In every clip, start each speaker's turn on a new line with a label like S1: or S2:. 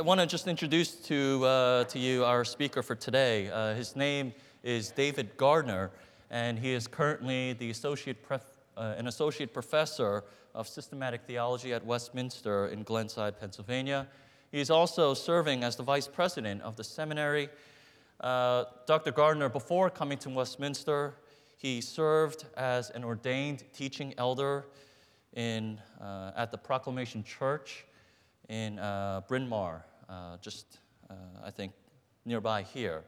S1: I want to just introduce to, uh, to you our speaker for today. Uh, his name is David Garner, and he is currently the associate pref- uh, an associate professor of systematic theology at Westminster in Glenside, Pennsylvania. He is also serving as the vice president of the seminary. Uh, Dr. Garner, before coming to Westminster, he served as an ordained teaching elder in, uh, at the Proclamation Church in uh, Bryn Mawr, just, uh, I think, nearby here.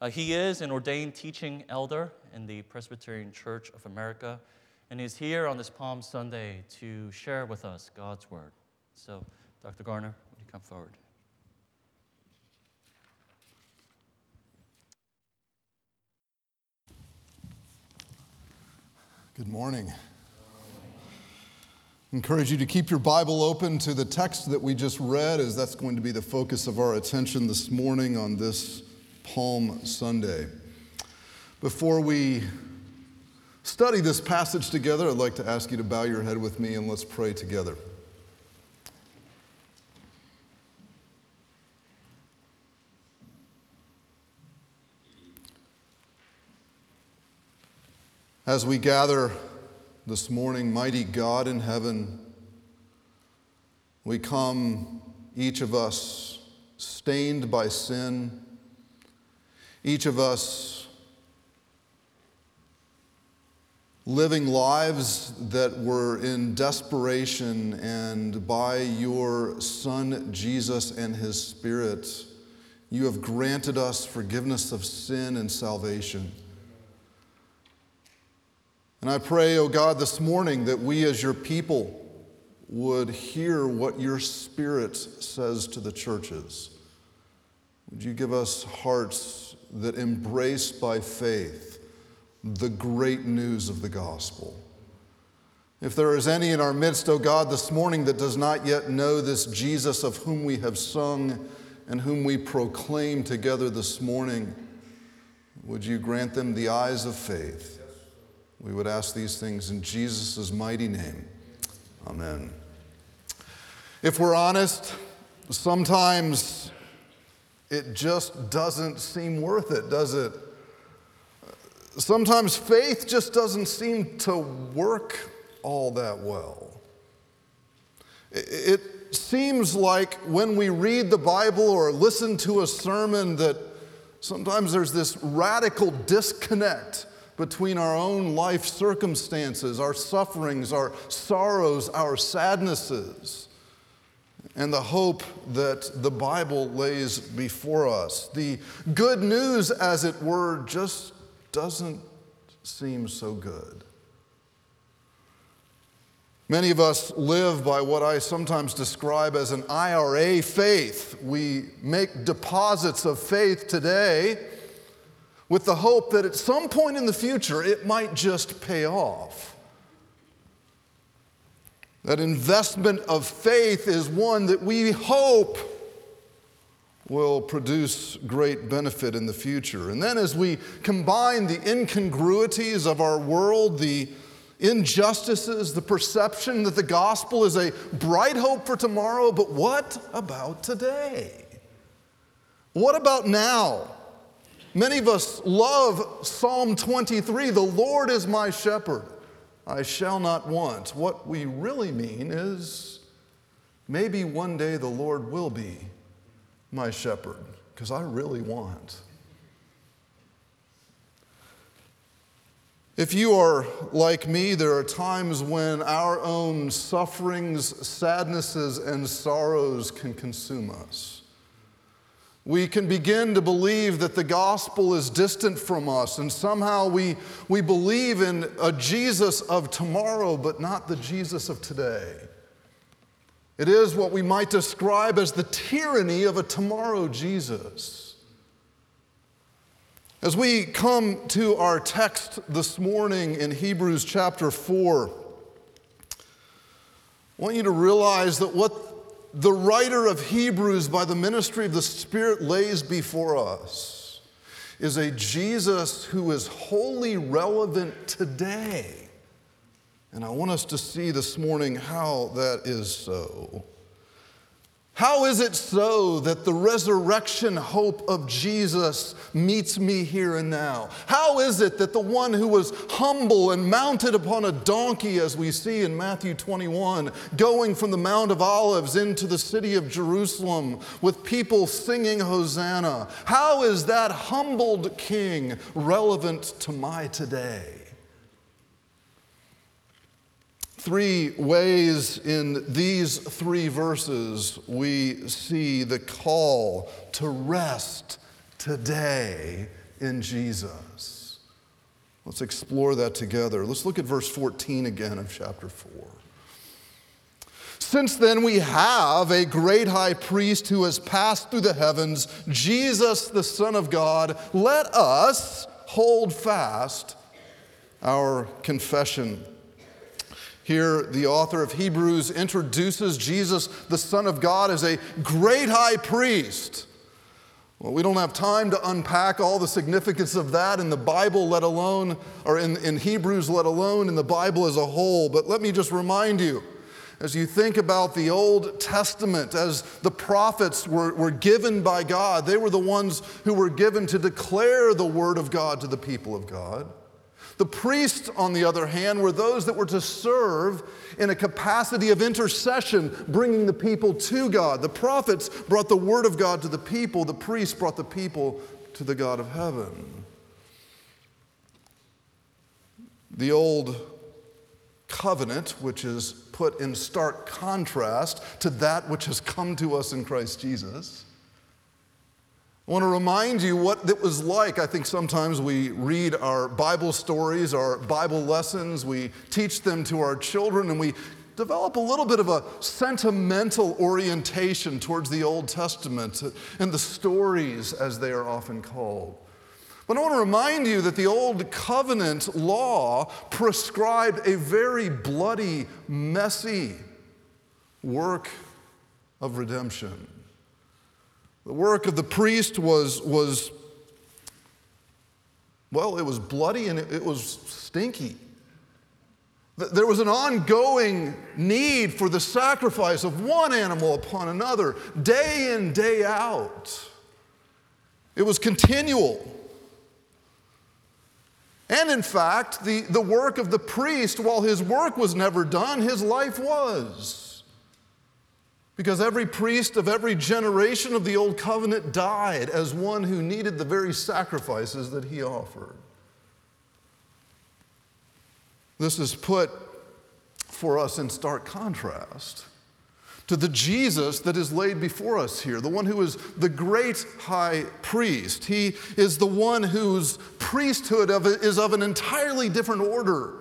S1: Uh, he is an ordained teaching elder in the Presbyterian Church of America and he's here on this Palm Sunday to share with us God's Word. So, Dr. Garner, would you come forward?
S2: Good morning. Encourage you to keep your Bible open to the text that we just read, as that's going to be the focus of our attention this morning on this Palm Sunday. Before we study this passage together, I'd like to ask you to bow your head with me and let's pray together. As we gather this morning, mighty God in heaven, we come, each of us, stained by sin, each of us living lives that were in desperation, and by your Son, Jesus, and His Spirit, you have granted us forgiveness of sin and salvation. And I pray, oh God, this morning that we as your people would hear what your Spirit says to the churches. Would you give us hearts that embrace by faith the great news of the gospel? If there is any in our midst, O oh God, this morning that does not yet know this Jesus of whom we have sung and whom we proclaim together this morning, would you grant them the eyes of faith? We would ask these things in Jesus' mighty name. Amen. If we're honest, sometimes it just doesn't seem worth it, does it? Sometimes faith just doesn't seem to work all that well. It seems like when we read the Bible or listen to a sermon that sometimes there's this radical disconnect between our own life circumstances, our sufferings, our sorrows, our sadnesses, and the hope that the Bible lays before us. The good news, as it were, just doesn't seem so good. Many of us live by what I sometimes describe as an IRA faith. We make deposits of faith today with the hope that at some point in the future it might just pay off. That investment of faith is one that we hope will produce great benefit in the future. And then, as we combine the incongruities of our world, the injustices, the perception that the gospel is a bright hope for tomorrow, but what about today? What about now? Many of us love Psalm 23 the Lord is my shepherd, I shall not want. What we really mean is maybe one day the Lord will be my shepherd, because I really want. If you are like me, there are times when our own sufferings, sadnesses, and sorrows can consume us we can begin to believe that the gospel is distant from us, and somehow we, we believe in a Jesus of tomorrow, but not the Jesus of today. It is what we might describe as the tyranny of a tomorrow Jesus. As we come to our text this morning in Hebrews chapter 4, I want you to realize that what the writer of Hebrews, by the ministry of the Spirit, lays before us is a Jesus who is wholly relevant today. And I want us to see this morning how that is so. How is it so that the resurrection hope of Jesus meets me here and now? How is it that the one who was humble and mounted upon a donkey, as we see in Matthew 21, going from the Mount of Olives into the city of Jerusalem with people singing Hosanna, how is that humbled king relevant to my today? Three ways in these three verses we see the call to rest today in Jesus. Let's explore that together. Let's look at verse 14 again of chapter 4. Since then, we have a great high priest who has passed through the heavens, Jesus, the Son of God. Let us hold fast our confession. Here, the author of Hebrews introduces Jesus, the Son of God, as a great high priest. Well, we don't have time to unpack all the significance of that in the Bible, let alone, or in, in Hebrews, let alone in the Bible as a whole. But let me just remind you as you think about the Old Testament, as the prophets were, were given by God, they were the ones who were given to declare the Word of God to the people of God. The priests, on the other hand, were those that were to serve in a capacity of intercession, bringing the people to God. The prophets brought the word of God to the people, the priests brought the people to the God of heaven. The old covenant, which is put in stark contrast to that which has come to us in Christ Jesus I want to remind you what it was like. I think sometimes we read our Bible stories, our Bible lessons, we teach them to our children, and we develop a little bit of a sentimental orientation towards the Old Testament and the stories, as they are often called. But I want to remind you that the Old Covenant law prescribed a very bloody, messy work of redemption. The work of the priest was, was well, it was bloody and it, it was stinky. There was an ongoing need for the sacrifice of one animal upon another, day in, day out. It was continual. And in fact, the, the work of the priest, while his work was never done, his life was. Because every priest of every generation of the Old Covenant died as one who needed the very sacrifices that he offered. This is put for us in stark contrast to the Jesus that is laid before us here, the one who is the great high priest. He is the one whose priesthood is of an entirely different order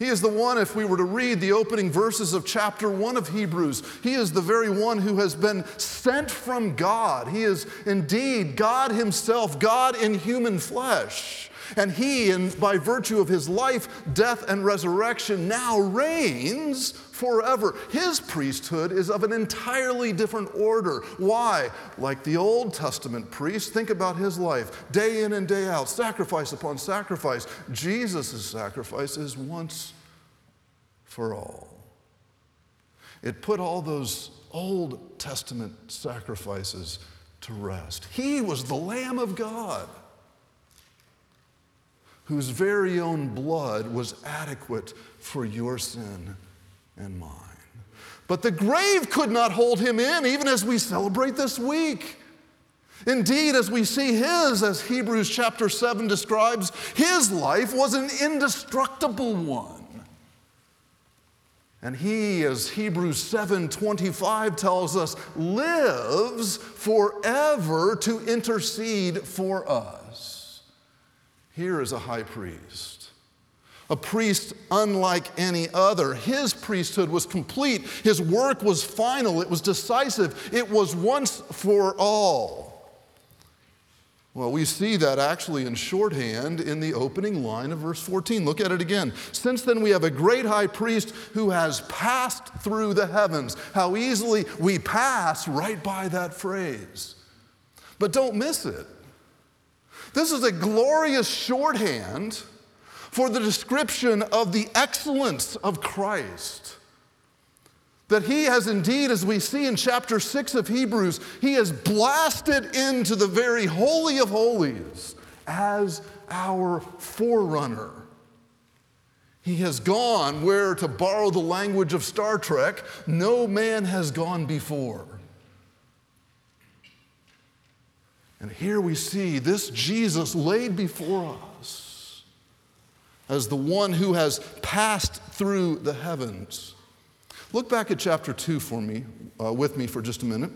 S2: he is the one, if we were to read the opening verses of chapter one of Hebrews, he is the very one who has been sent from God. He is indeed God Himself, God in human flesh. And He, by virtue of His life, death, and resurrection, now reigns forever. His priesthood is of an entirely different order. Why? Like the Old Testament priest, think about his life day in and day out, sacrifice upon sacrifice. Jesus' sacrifice is once for all. It put all those Old Testament sacrifices to rest. He was the Lamb of God whose very own blood was adequate for your sin and mine. But the grave could not hold him in, even as we celebrate this week. Indeed, as we see his, as Hebrews chapter 7 describes, his life was an indestructible one. And he, as Hebrews 7:25 tells us, lives forever to intercede for us. Here is a high priest a priest unlike any other. His priesthood was complete, his work was final, it was decisive, it was once for all. Well, we see that actually in shorthand in the opening line of verse 14. Look at it again. Since then, we have a great high priest who has passed through the heavens. How easily we pass right by that phrase. But don't miss it. This is a glorious shorthand for the description of the excellence of Christ. That he has indeed, as we see in chapter 6 of Hebrews, he has blasted into the very holy of holies as our forerunner. He has gone where, to borrow the language of Star Trek, no man has gone before. And here we see this Jesus laid before us as the one who has passed through the heavens. Look back at chapter 2 for me, uh, with me for just a minute.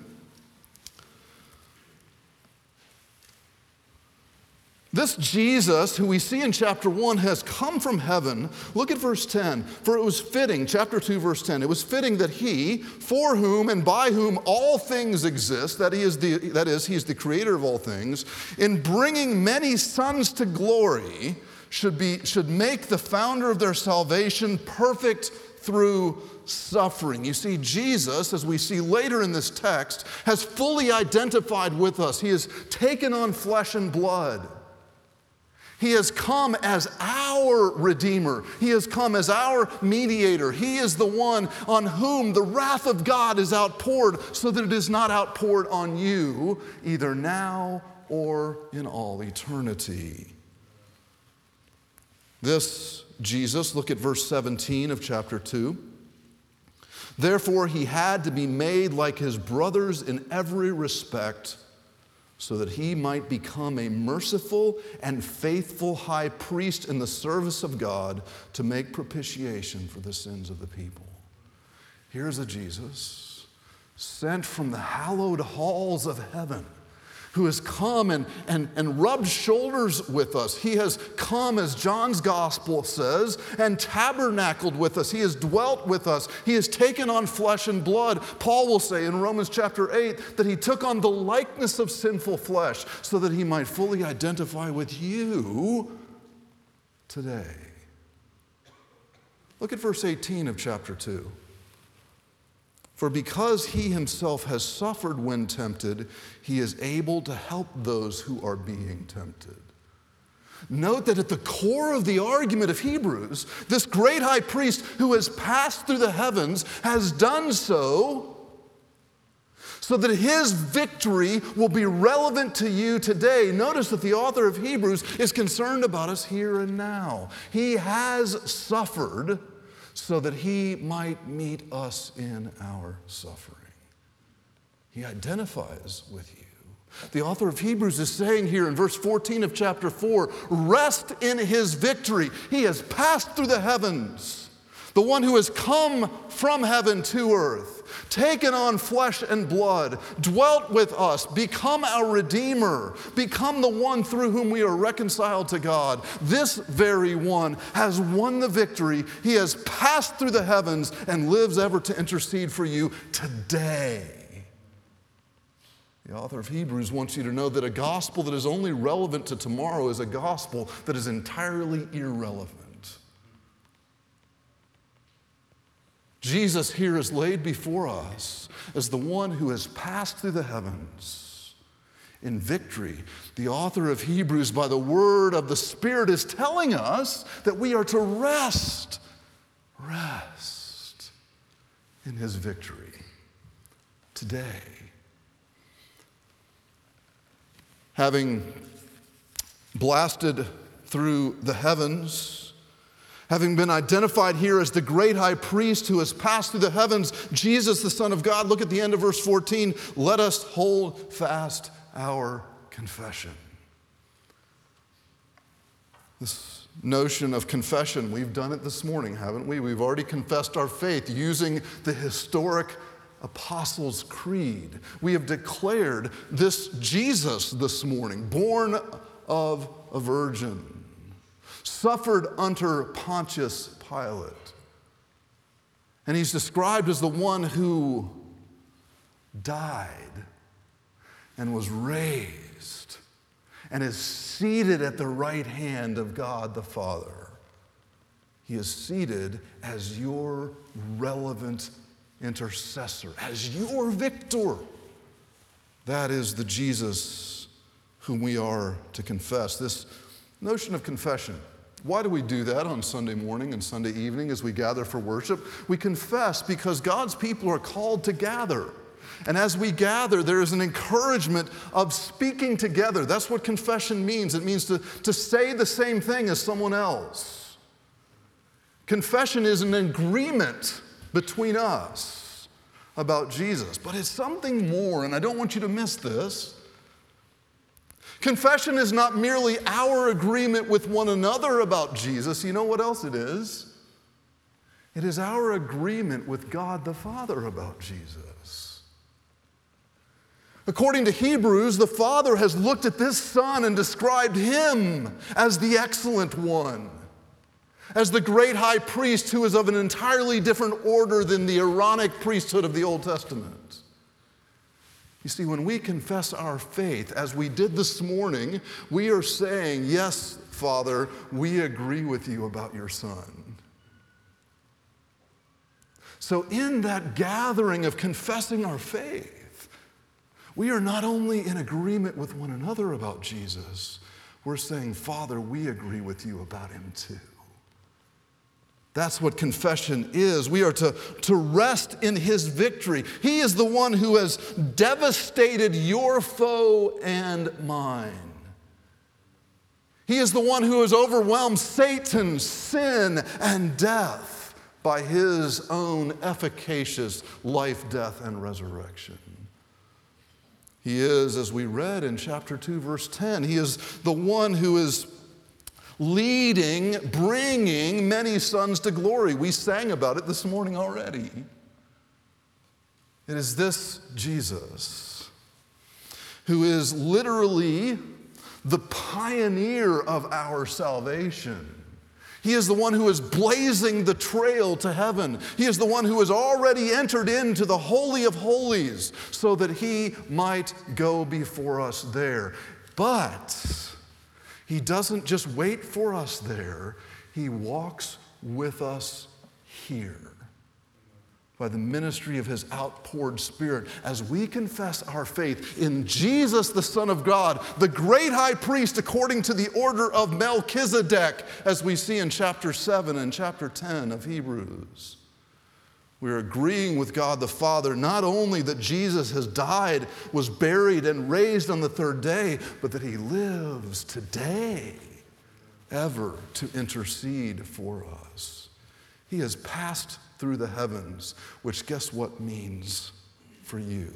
S2: This Jesus, who we see in chapter 1, has come from heaven. Look at verse 10. For it was fitting, chapter 2, verse 10, it was fitting that he, for whom and by whom all things exist, that, he is the, that is, he is the creator of all things, in bringing many sons to glory, should, be, should make the founder of their salvation perfect through suffering. You see, Jesus, as we see later in this text, has fully identified with us. He has taken on flesh and blood. He has come as our Redeemer. He has come as our mediator. He is the one on whom the wrath of God is outpoured so that it is not outpoured on you, either now or in all eternity. This Jesus, look at verse 17 of chapter 2. Therefore, he had to be made like his brothers in every respect so that he might become a merciful and faithful high priest in the service of God to make propitiation for the sins of the people. Here's a Jesus sent from the hallowed halls of heaven who has come and, and, and rubbed shoulders with us. He has come, as John's gospel says, and tabernacled with us. He has dwelt with us. He has taken on flesh and blood. Paul will say in Romans chapter 8 that he took on the likeness of sinful flesh so that he might fully identify with you today. Look at verse 18 of chapter 2. For because he himself has suffered when tempted, he is able to help those who are being tempted. Note that at the core of the argument of Hebrews, this great high priest who has passed through the heavens has done so so that his victory will be relevant to you today. Notice that the author of Hebrews is concerned about us here and now. He has suffered so that he might meet us in our suffering. He identifies with you. The author of Hebrews is saying here in verse 14 of chapter 4 rest in his victory. He has passed through the heavens, the one who has come from heaven to earth taken on flesh and blood, dwelt with us, become our Redeemer, become the one through whom we are reconciled to God. This very one has won the victory. He has passed through the heavens and lives ever to intercede for you today. The author of Hebrews wants you to know that a gospel that is only relevant to tomorrow is a gospel that is entirely irrelevant. Jesus here is laid before us as the one who has passed through the heavens in victory. The author of Hebrews, by the word of the Spirit, is telling us that we are to rest, rest in his victory today. Having blasted through the heavens, Having been identified here as the great high priest who has passed through the heavens, Jesus, the Son of God, look at the end of verse 14. Let us hold fast our confession. This notion of confession, we've done it this morning, haven't we? We've already confessed our faith using the historic Apostles' Creed. We have declared this Jesus this morning, born of a virgin suffered under Pontius Pilate. And he's described as the one who died and was raised and is seated at the right hand of God the Father. He is seated as your relevant intercessor, as your victor. That is the Jesus whom we are to confess. This notion of confession Why do we do that on Sunday morning and Sunday evening as we gather for worship? We confess because God's people are called to gather. And as we gather, there is an encouragement of speaking together. That's what confession means. It means to, to say the same thing as someone else. Confession is an agreement between us about Jesus, but it's something more, and I don't want you to miss this. Confession is not merely our agreement with one another about Jesus. You know what else it is? It is our agreement with God the Father about Jesus. According to Hebrews, the Father has looked at this Son and described him as the excellent one, as the great high priest who is of an entirely different order than the Aaronic priesthood of the Old Testament. You see, when we confess our faith, as we did this morning, we are saying, Yes, Father, we agree with you about your Son. So, in that gathering of confessing our faith, we are not only in agreement with one another about Jesus, we're saying, Father, we agree with you about him too. That's what confession is. We are to, to rest in his victory. He is the one who has devastated your foe and mine. He is the one who has overwhelmed Satan, sin, and death by his own efficacious life, death, and resurrection. He is, as we read in chapter 2, verse 10, he is the one who is leading, bringing many sons to glory. We sang about it this morning already. It is this Jesus who is literally the pioneer of our salvation. He is the one who is blazing the trail to heaven. He is the one who has already entered into the Holy of Holies so that he might go before us there. But he doesn't just wait for us there, He walks with us here by the ministry of His outpoured Spirit as we confess our faith in Jesus, the Son of God, the great high priest according to the order of Melchizedek, as we see in chapter 7 and chapter 10 of Hebrews. We're agreeing with God the Father not only that Jesus has died, was buried, and raised on the third day, but that he lives today ever to intercede for us. He has passed through the heavens, which guess what means for you?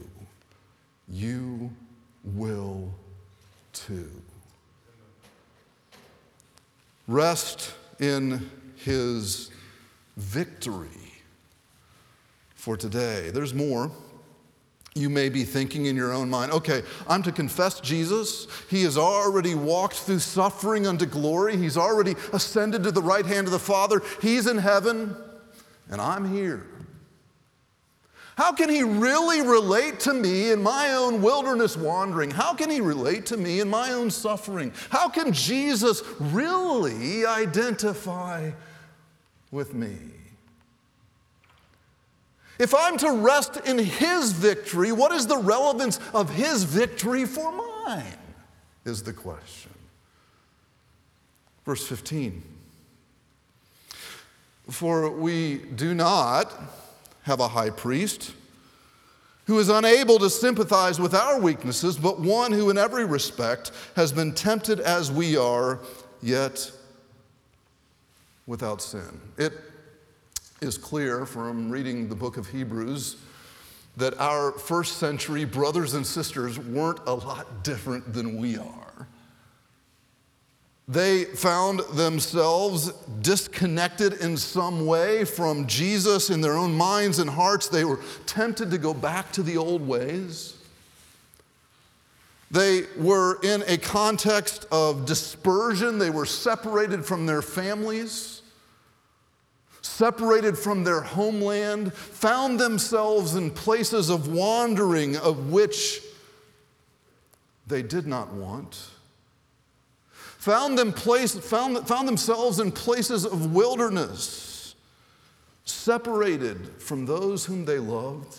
S2: You will too. Rest in his victory for today. There's more. You may be thinking in your own mind, okay, I'm to confess Jesus. He has already walked through suffering unto glory. He's already ascended to the right hand of the Father. He's in heaven, and I'm here. How can he really relate to me in my own wilderness wandering? How can he relate to me in my own suffering? How can Jesus really identify with me? If I'm to rest in his victory, what is the relevance of his victory for mine? Is the question. Verse 15. For we do not have a high priest who is unable to sympathize with our weaknesses, but one who, in every respect, has been tempted as we are, yet without sin. It is clear from reading the book of Hebrews that our first century brothers and sisters weren't a lot different than we are. They found themselves disconnected in some way from Jesus in their own minds and hearts. They were tempted to go back to the old ways. They were in a context of dispersion, they were separated from their families separated from their homeland, found themselves in places of wandering of which they did not want, found, them place, found, found themselves in places of wilderness, separated from those whom they loved.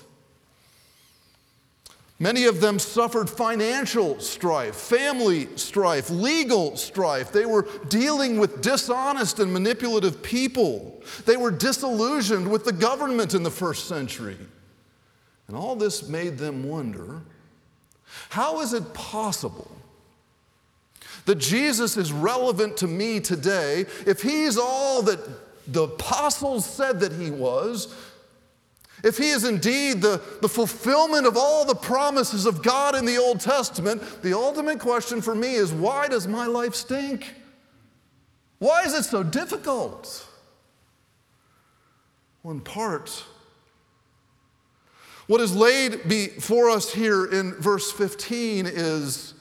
S2: Many of them suffered financial strife, family strife, legal strife. They were dealing with dishonest and manipulative people. They were disillusioned with the government in the first century. And all this made them wonder how is it possible that Jesus is relevant to me today if he's all that the apostles said that he was? If he is indeed the, the fulfillment of all the promises of God in the Old Testament, the ultimate question for me is why does my life stink? Why is it so difficult? Well, in part, what is laid before us here in verse 15 is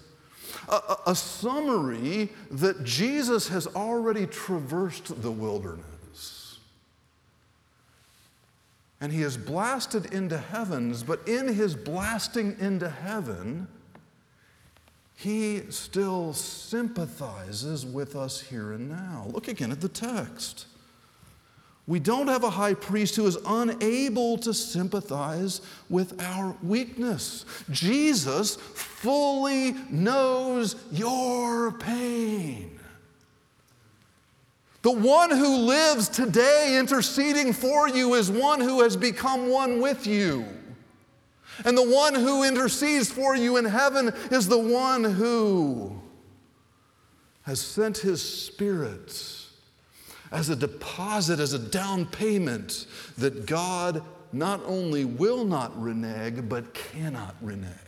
S2: a, a summary that Jesus has already traversed the wilderness and he is blasted into heavens, but in his blasting into heaven, he still sympathizes with us here and now. Look again at the text. We don't have a high priest who is unable to sympathize with our weakness. Jesus fully knows your pain. The one who lives today interceding for you is one who has become one with you. And the one who intercedes for you in heaven is the one who has sent his spirit as a deposit, as a down payment that God not only will not renege, but cannot renege.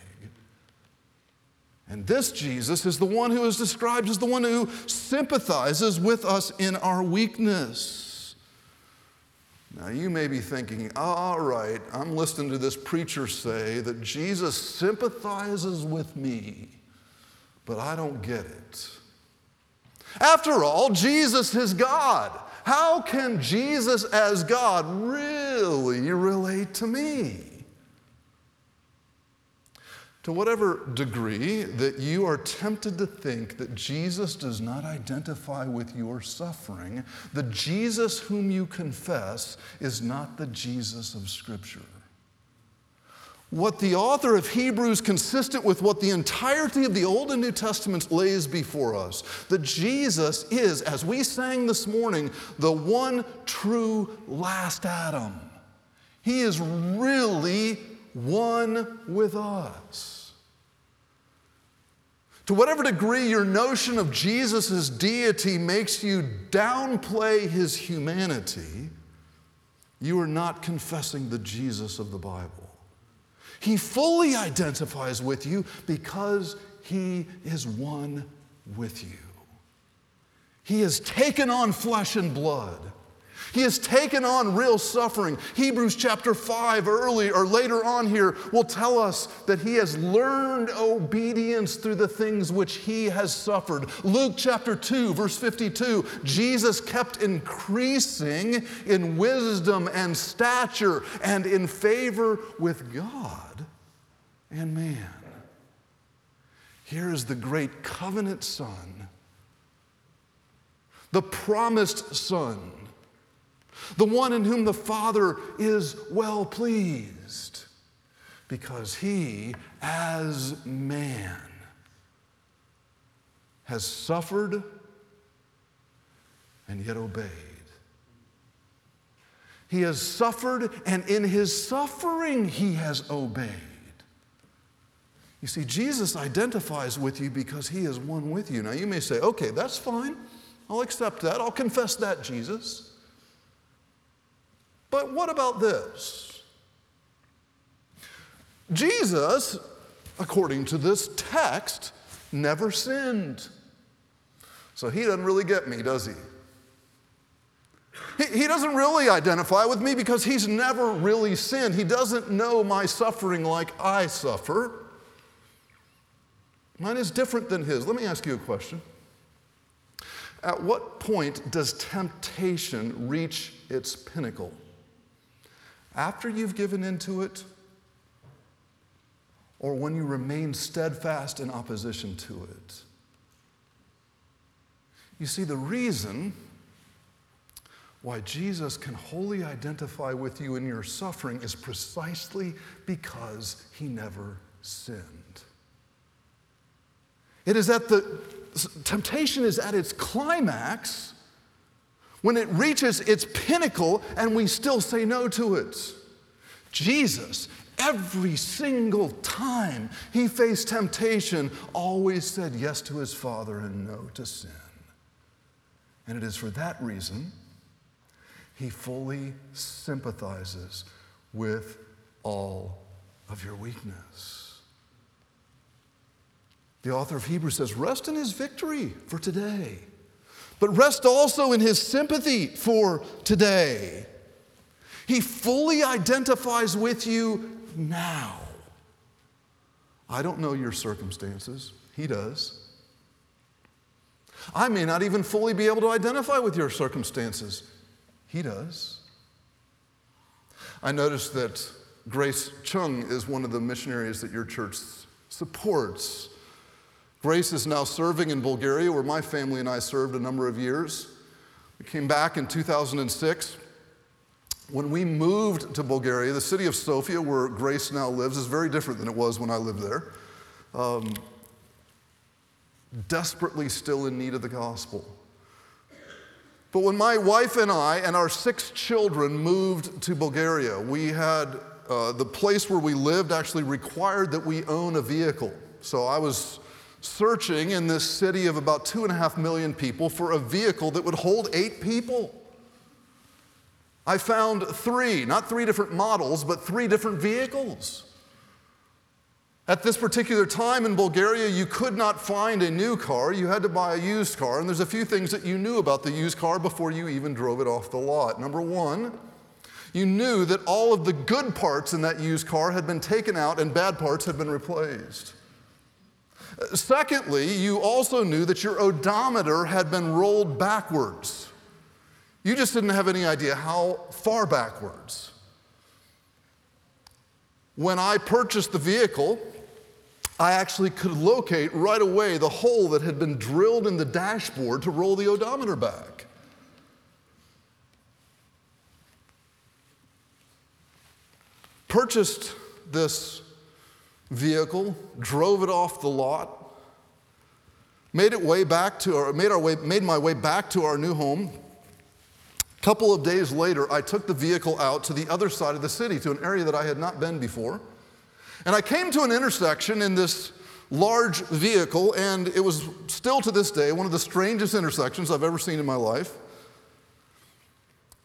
S2: And this Jesus is the one who is described as the one who sympathizes with us in our weakness. Now, you may be thinking, all right, I'm listening to this preacher say that Jesus sympathizes with me, but I don't get it. After all, Jesus is God. How can Jesus as God really relate to me? To whatever degree that you are tempted to think that Jesus does not identify with your suffering, the Jesus whom you confess is not the Jesus of Scripture. What the author of Hebrews, consistent with what the entirety of the Old and New Testaments lays before us, that Jesus is, as we sang this morning, the one true last Adam. He is really one with us. To whatever degree your notion of Jesus' deity makes you downplay his humanity, you are not confessing the Jesus of the Bible. He fully identifies with you because he is one with you. He has taken on flesh and blood. He has taken on real suffering. Hebrews chapter 5, early or later on here, will tell us that he has learned obedience through the things which he has suffered. Luke chapter 2, verse 52, Jesus kept increasing in wisdom and stature and in favor with God and man. Here is the great covenant Son, the promised Son the one in whom the Father is well pleased, because he, as man, has suffered and yet obeyed. He has suffered, and in his suffering, he has obeyed. You see, Jesus identifies with you because he is one with you. Now, you may say, okay, that's fine. I'll accept that. I'll confess that, Jesus. But what about this? Jesus, according to this text, never sinned. So he doesn't really get me, does he? He, doesn't really identify with me because he's never really sinned. He doesn't know my suffering like I suffer. Mine is different than his. Let me ask you a question. At what point does temptation reach its pinnacle? After you've given into it or when you remain steadfast in opposition to it. You see, the reason why Jesus can wholly identify with you in your suffering is precisely because he never sinned. It is at the temptation is at its climax when it reaches its pinnacle and we still say no to it. Jesus, every single time he faced temptation, always said yes to his Father and no to sin. And it is for that reason he fully sympathizes with all of your weakness. The author of Hebrews says, Rest in his victory for today, but rest also in his sympathy for today. He fully identifies with you now. I don't know your circumstances, he does. I may not even fully be able to identify with your circumstances. He does. I noticed that Grace Chung is one of the missionaries that your church supports. Grace is now serving in Bulgaria, where my family and I served a number of years. We came back in 2006. When we moved to Bulgaria, the city of Sofia, where Grace now lives, is very different than it was when I lived there. Um, desperately still in need of the gospel. But when my wife and I and our six children moved to Bulgaria, we had uh, the place where we lived actually required that we own a vehicle. So I was searching in this city of about two and a half million people for a vehicle that would hold eight people. I found three, not three different models, but three different vehicles. At this particular time in Bulgaria, you could not find a new car. You had to buy a used car. And there's a few things that you knew about the used car before you even drove it off the lot. Number one, you knew that all of the good parts in that used car had been taken out and bad parts had been replaced. Secondly, you also knew that your odometer had been rolled backwards. You just didn't have any idea how far backwards. When I purchased the vehicle, I actually could locate right away the hole that had been drilled in the dashboard to roll the odometer back. Purchased this vehicle, drove it off the lot, made it way back to our, made our way, made my way back to our new home. A couple of days later, I took the vehicle out to the other side of the city, to an area that I had not been before. And I came to an intersection in this large vehicle, and it was still to this day one of the strangest intersections I've ever seen in my life.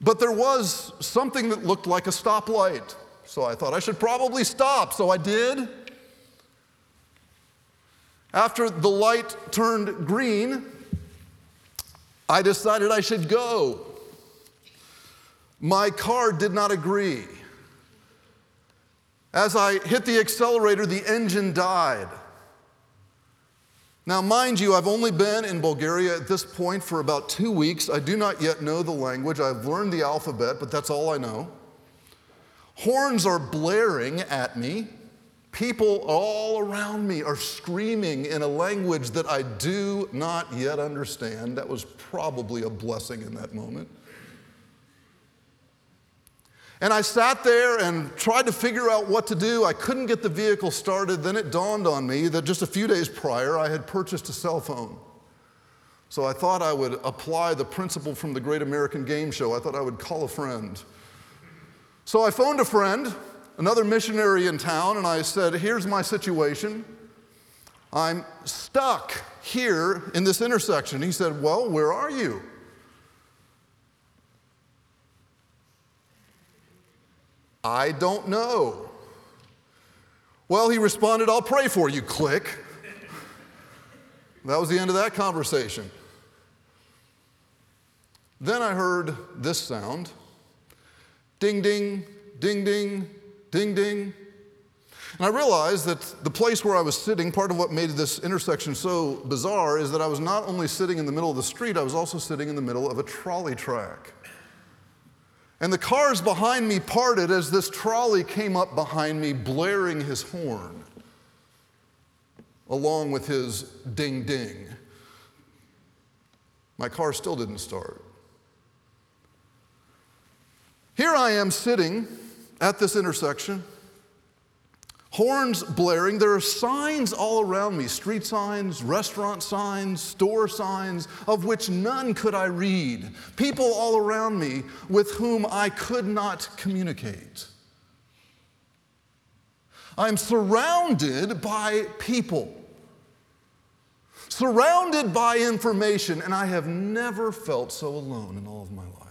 S2: But there was something that looked like a stoplight. So I thought I should probably stop. So I did. After the light turned green, I decided I should go. My car did not agree. As I hit the accelerator, the engine died. Now, mind you, I've only been in Bulgaria at this point for about two weeks. I do not yet know the language. I've learned the alphabet, but that's all I know. Horns are blaring at me. People all around me are screaming in a language that I do not yet understand. That was probably a blessing in that moment. And I sat there and tried to figure out what to do. I couldn't get the vehicle started. Then it dawned on me that just a few days prior, I had purchased a cell phone. So I thought I would apply the principle from the Great American Game Show. I thought I would call a friend. So I phoned a friend, another missionary in town, and I said, Here's my situation. I'm stuck here in this intersection. He said, Well, where are you? I don't know. Well, he responded, I'll pray for you. Click. That was the end of that conversation. Then I heard this sound ding, ding, ding, ding, ding, ding. And I realized that the place where I was sitting, part of what made this intersection so bizarre is that I was not only sitting in the middle of the street, I was also sitting in the middle of a trolley track. And the cars behind me parted as this trolley came up behind me, blaring his horn, along with his ding ding. My car still didn't start. Here I am sitting at this intersection, horns blaring. There are signs all around me street signs, restaurant signs, store signs, of which none could I read. People all around me with whom I could not communicate. I'm surrounded by people, surrounded by information, and I have never felt so alone in all of my life.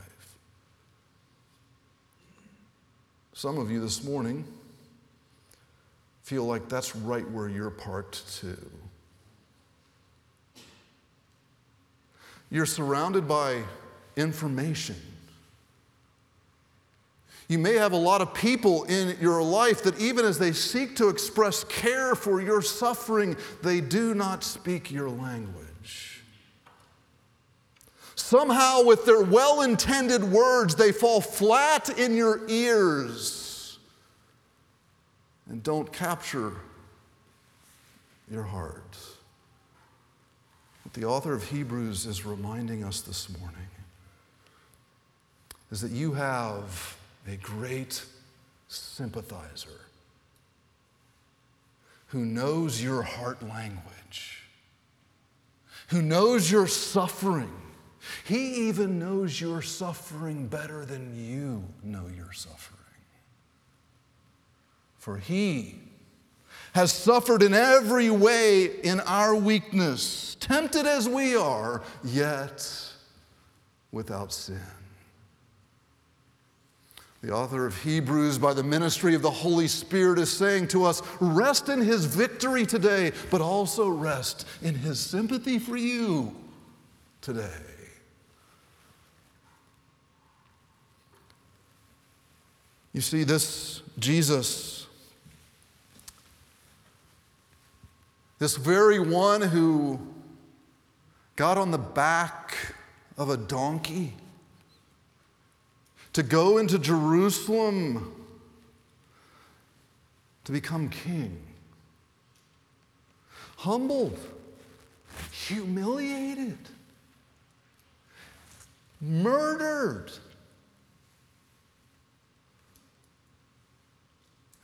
S2: Some of you this morning feel like that's right where you're parked too. You're surrounded by information. You may have a lot of people in your life that, even as they seek to express care for your suffering, they do not speak your language. Somehow, with their well intended words, they fall flat in your ears and don't capture your heart. What the author of Hebrews is reminding us this morning is that you have a great sympathizer who knows your heart language, who knows your suffering. He even knows your suffering better than you know your suffering. For he has suffered in every way in our weakness, tempted as we are, yet without sin. The author of Hebrews, by the ministry of the Holy Spirit, is saying to us rest in his victory today, but also rest in his sympathy for you today. You see, this Jesus, this very one who got on the back of a donkey to go into Jerusalem to become king. Humbled, humiliated, murdered.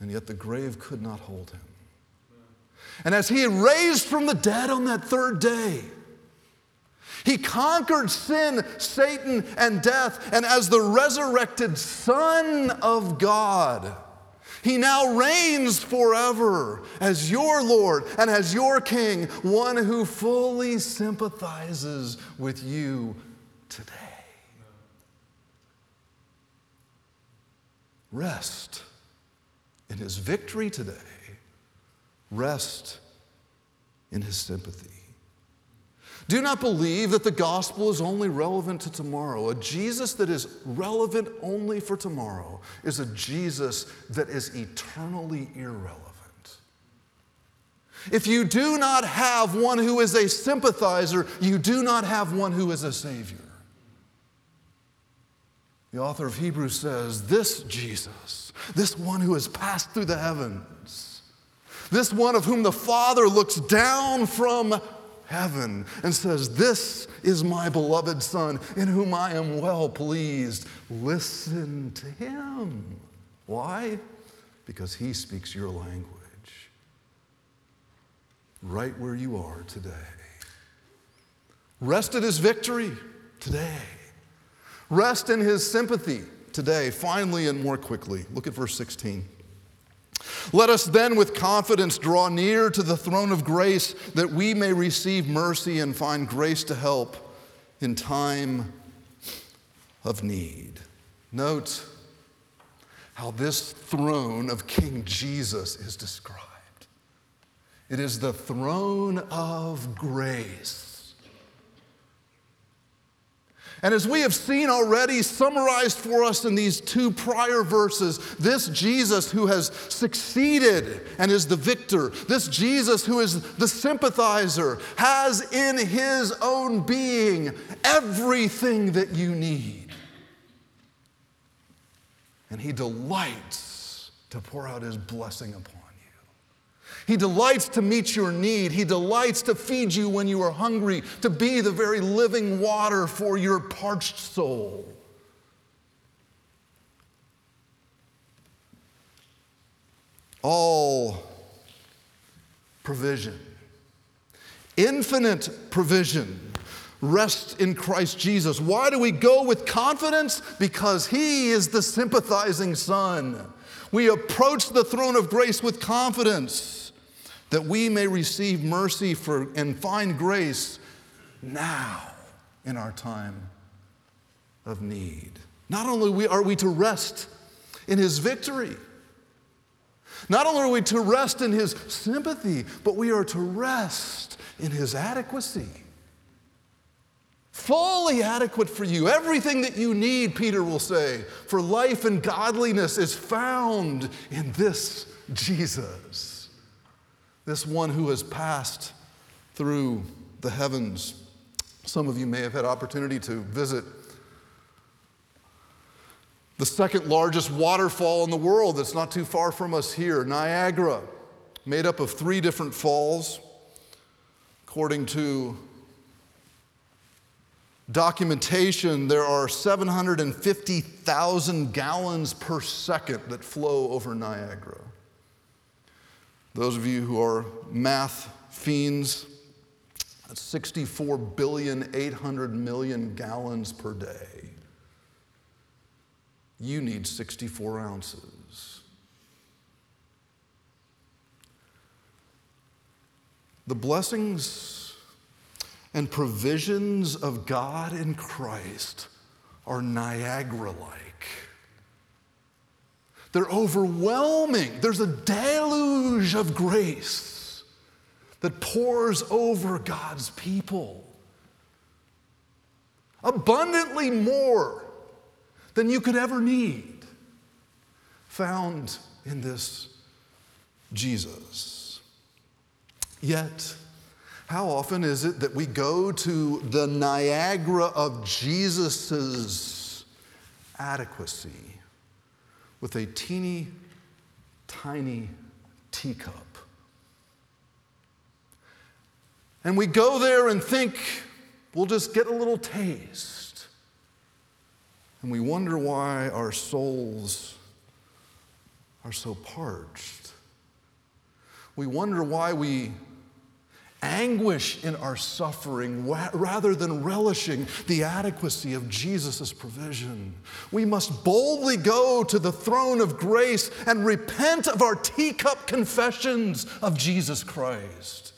S2: And yet the grave could not hold him. And as he raised from the dead on that third day, he conquered sin, Satan, and death. And as the resurrected Son of God, he now reigns forever as your Lord and as your King, one who fully sympathizes with you today. Rest in his victory today, rest in his sympathy. Do not believe that the gospel is only relevant to tomorrow. A Jesus that is relevant only for tomorrow is a Jesus that is eternally irrelevant. If you do not have one who is a sympathizer, you do not have one who is a Savior. The author of Hebrews says, This Jesus, this one who has passed through the heavens, this one of whom the Father looks down from heaven and says, This is my beloved Son in whom I am well pleased. Listen to him. Why? Because he speaks your language right where you are today. Rest in his victory today. Rest in his sympathy today, finally and more quickly. Look at verse 16. Let us then with confidence draw near to the throne of grace that we may receive mercy and find grace to help in time of need. Note how this throne of King Jesus is described. It is the throne of grace. And as we have seen already, summarized for us in these two prior verses, this Jesus who has succeeded and is the victor, this Jesus who is the sympathizer, has in his own being everything that you need. And he delights to pour out his blessing upon he delights to meet your need. He delights to feed you when you are hungry, to be the very living water for your parched soul. All provision, infinite provision rests in Christ Jesus. Why do we go with confidence? Because He is the sympathizing Son. We approach the throne of grace with confidence that we may receive mercy for, and find grace now in our time of need. Not only are we to rest in His victory, not only are we to rest in His sympathy, but we are to rest in His adequacy. Fully adequate for you. Everything that you need, Peter will say, for life and godliness is found in this Jesus, this one who has passed through the heavens. Some of you may have had opportunity to visit the second largest waterfall in the world that's not too far from us here, Niagara, made up of three different falls. According to documentation, there are 750,000 gallons per second that flow over Niagara. Those of you who are math fiends, that's 64 billion 800 million gallons per day you need 64 ounces. The blessings and provisions of God in Christ are Niagara like. They're overwhelming. There's a deluge of grace that pours over God's people. Abundantly more than you could ever need found in this Jesus. Yet, how often is it that we go to the Niagara of Jesus' adequacy with a teeny tiny teacup? And we go there and think we'll just get a little taste. And we wonder why our souls are so parched. We wonder why we anguish in our suffering rather than relishing the adequacy of Jesus' provision. We must boldly go to the throne of grace and repent of our teacup confessions of Jesus Christ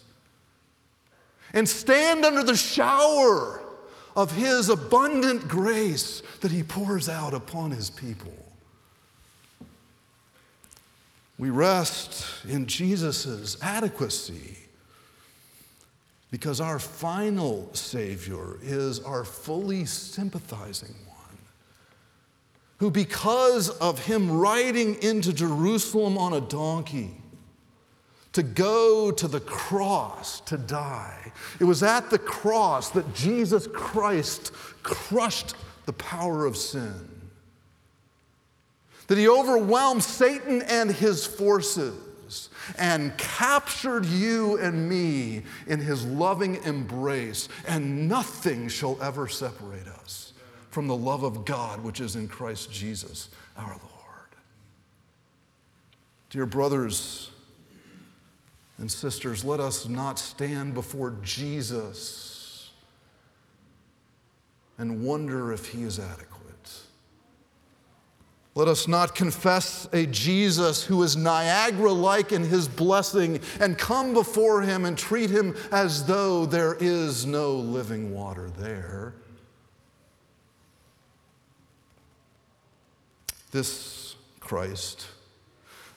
S2: and stand under the shower of His abundant grace that He pours out upon His people. We rest in Jesus' adequacy because our final Savior is our fully sympathizing one, who, because of Him riding into Jerusalem on a donkey, to go to the cross to die. It was at the cross that Jesus Christ crushed the power of sin, that he overwhelmed Satan and his forces and captured you and me in his loving embrace, and nothing shall ever separate us from the love of God which is in Christ Jesus our Lord. Dear brothers, and sisters, let us not stand before Jesus and wonder if he is adequate. Let us not confess a Jesus who is Niagara like in his blessing and come before him and treat him as though there is no living water there. This Christ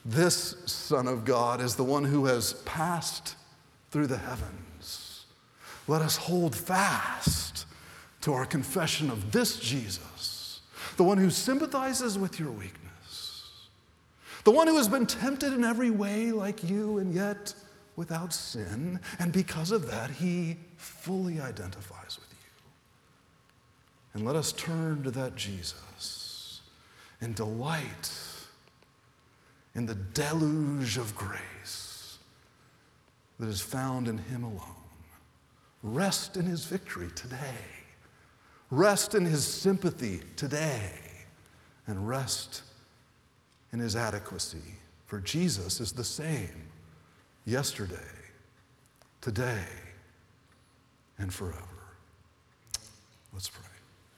S2: this Son of God is the one who has passed through the heavens. Let us hold fast to our confession of this Jesus, the one who sympathizes with your weakness, the one who has been tempted in every way like you and yet without sin, and because of that, he fully identifies with you. And let us turn to that Jesus and delight in the deluge of grace that is found in Him alone. Rest in His victory today. Rest in His sympathy today. And rest in His adequacy. For Jesus is the same yesterday, today and forever. Let's pray.